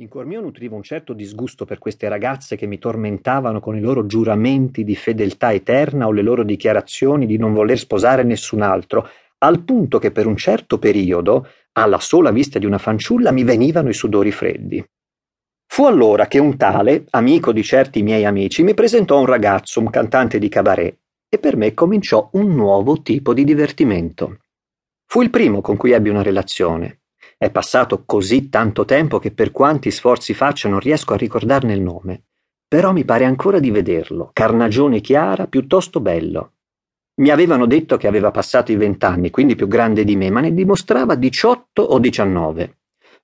In cuor mio nutrivo un certo disgusto per queste ragazze che mi tormentavano con i loro giuramenti di fedeltà eterna o le loro dichiarazioni di non voler sposare nessun altro, al punto che per un certo periodo, alla sola vista di una fanciulla, mi venivano i sudori freddi. Fu allora che un tale, amico di certi miei amici, mi presentò un ragazzo, un cantante di cabaret, e per me cominciò un nuovo tipo di divertimento. Fu il primo con cui ebbi una relazione. È passato così tanto tempo che per quanti sforzi faccia non riesco a ricordarne il nome. Però mi pare ancora di vederlo, carnagione chiara, piuttosto bello. Mi avevano detto che aveva passato i vent'anni, quindi più grande di me, ma ne dimostrava diciotto o diciannove.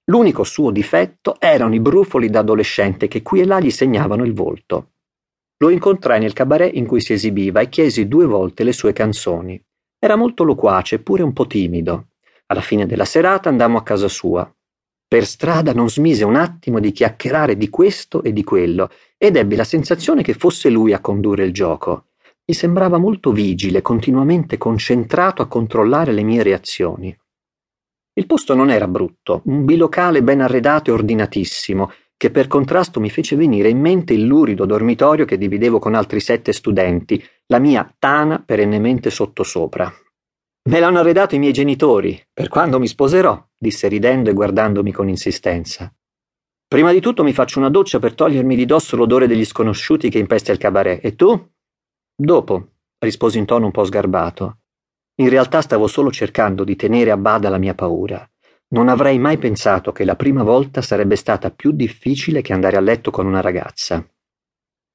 L'unico suo difetto erano i brufoli da adolescente che qui e là gli segnavano il volto. Lo incontrai nel cabaret in cui si esibiva e chiesi due volte le sue canzoni. Era molto loquace, eppure un po' timido. Alla fine della serata andammo a casa sua. Per strada non smise un attimo di chiacchierare di questo e di quello, ed ebbi la sensazione che fosse lui a condurre il gioco. Mi sembrava molto vigile, continuamente concentrato a controllare le mie reazioni. Il posto non era brutto, un bilocale ben arredato e ordinatissimo, che per contrasto mi fece venire in mente il lurido dormitorio che dividevo con altri sette studenti, la mia tana perennemente sottosopra. Me l'hanno arredato i miei genitori, per quando mi sposerò, disse ridendo e guardandomi con insistenza. Prima di tutto mi faccio una doccia per togliermi di dosso l'odore degli sconosciuti che impesta il cabaret. E tu? Dopo, risposi in tono un po' sgarbato. In realtà stavo solo cercando di tenere a bada la mia paura. Non avrei mai pensato che la prima volta sarebbe stata più difficile che andare a letto con una ragazza.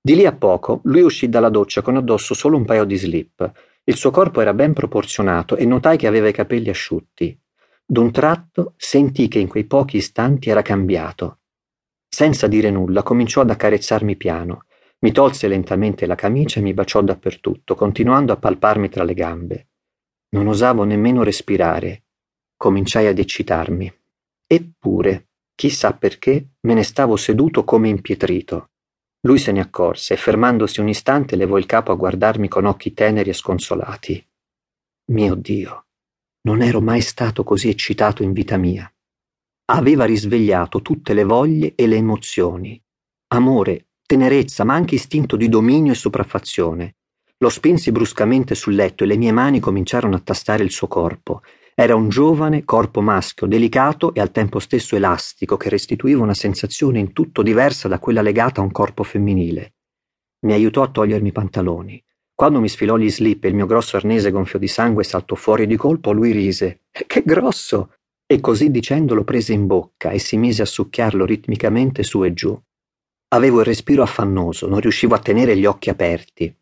Di lì a poco lui uscì dalla doccia con addosso solo un paio di slip il suo corpo era ben proporzionato e notai che aveva i capelli asciutti. D'un tratto sentii che in quei pochi istanti era cambiato. Senza dire nulla cominciò ad accarezzarmi piano. Mi tolse lentamente la camicia e mi baciò dappertutto, continuando a palparmi tra le gambe. Non osavo nemmeno respirare. Cominciai ad eccitarmi. Eppure, chissà perché, me ne stavo seduto come impietrito. Lui se ne accorse e fermandosi un istante levò il capo a guardarmi con occhi teneri e sconsolati. Mio Dio, non ero mai stato così eccitato in vita mia. Aveva risvegliato tutte le voglie e le emozioni. Amore, tenerezza, ma anche istinto di dominio e sopraffazione. Lo spinsi bruscamente sul letto e le mie mani cominciarono a tastare il suo corpo era un giovane corpo maschio, delicato e al tempo stesso elastico, che restituiva una sensazione in tutto diversa da quella legata a un corpo femminile. Mi aiutò a togliermi i pantaloni. Quando mi sfilò gli slip e il mio grosso arnese gonfio di sangue saltò fuori di colpo, lui rise. Che grosso! E così dicendo lo prese in bocca e si mise a succhiarlo ritmicamente su e giù. Avevo il respiro affannoso, non riuscivo a tenere gli occhi aperti.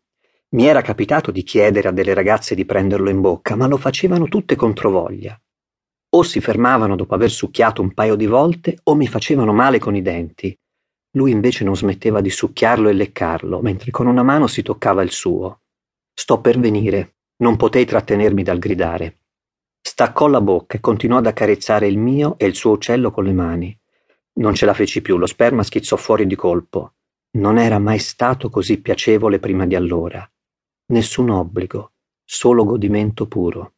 Mi era capitato di chiedere a delle ragazze di prenderlo in bocca, ma lo facevano tutte controvoglia. O si fermavano dopo aver succhiato un paio di volte, o mi facevano male con i denti. Lui invece non smetteva di succhiarlo e leccarlo, mentre con una mano si toccava il suo. Sto per venire. Non potei trattenermi dal gridare. Staccò la bocca e continuò ad accarezzare il mio e il suo uccello con le mani. Non ce la feci più, lo sperma schizzò fuori di colpo. Non era mai stato così piacevole prima di allora nessun obbligo, solo godimento puro.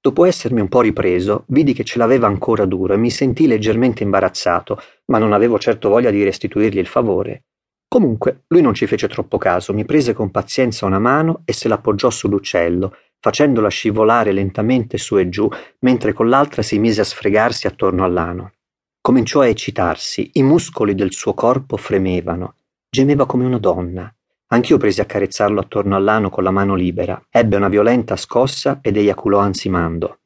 Dopo essermi un po' ripreso, vidi che ce l'aveva ancora duro e mi sentii leggermente imbarazzato, ma non avevo certo voglia di restituirgli il favore. Comunque, lui non ci fece troppo caso, mi prese con pazienza una mano e se l'appoggiò sull'uccello, facendola scivolare lentamente su e giù, mentre con l'altra si mise a sfregarsi attorno all'ano. Cominciò a eccitarsi, i muscoli del suo corpo fremevano, gemeva come una donna. Anch'io presi a carezzarlo attorno all'ano con la mano libera. Ebbe una violenta scossa ed eiaculò ansimando.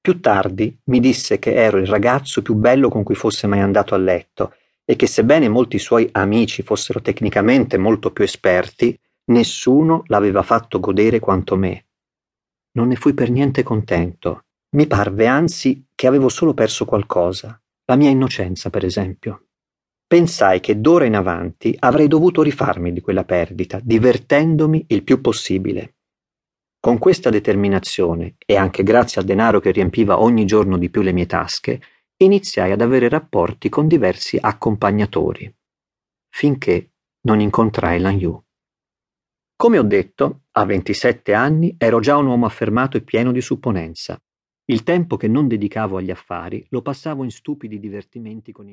Più tardi mi disse che ero il ragazzo più bello con cui fosse mai andato a letto e che sebbene molti suoi amici fossero tecnicamente molto più esperti, nessuno l'aveva fatto godere quanto me. Non ne fui per niente contento. Mi parve anzi che avevo solo perso qualcosa, la mia innocenza, per esempio. Pensai che d'ora in avanti avrei dovuto rifarmi di quella perdita, divertendomi il più possibile. Con questa determinazione, e anche grazie al denaro che riempiva ogni giorno di più le mie tasche, iniziai ad avere rapporti con diversi accompagnatori, finché non incontrai Lan Yu. Come ho detto, a 27 anni ero già un uomo affermato e pieno di supponenza. Il tempo che non dedicavo agli affari lo passavo in stupidi divertimenti con i miei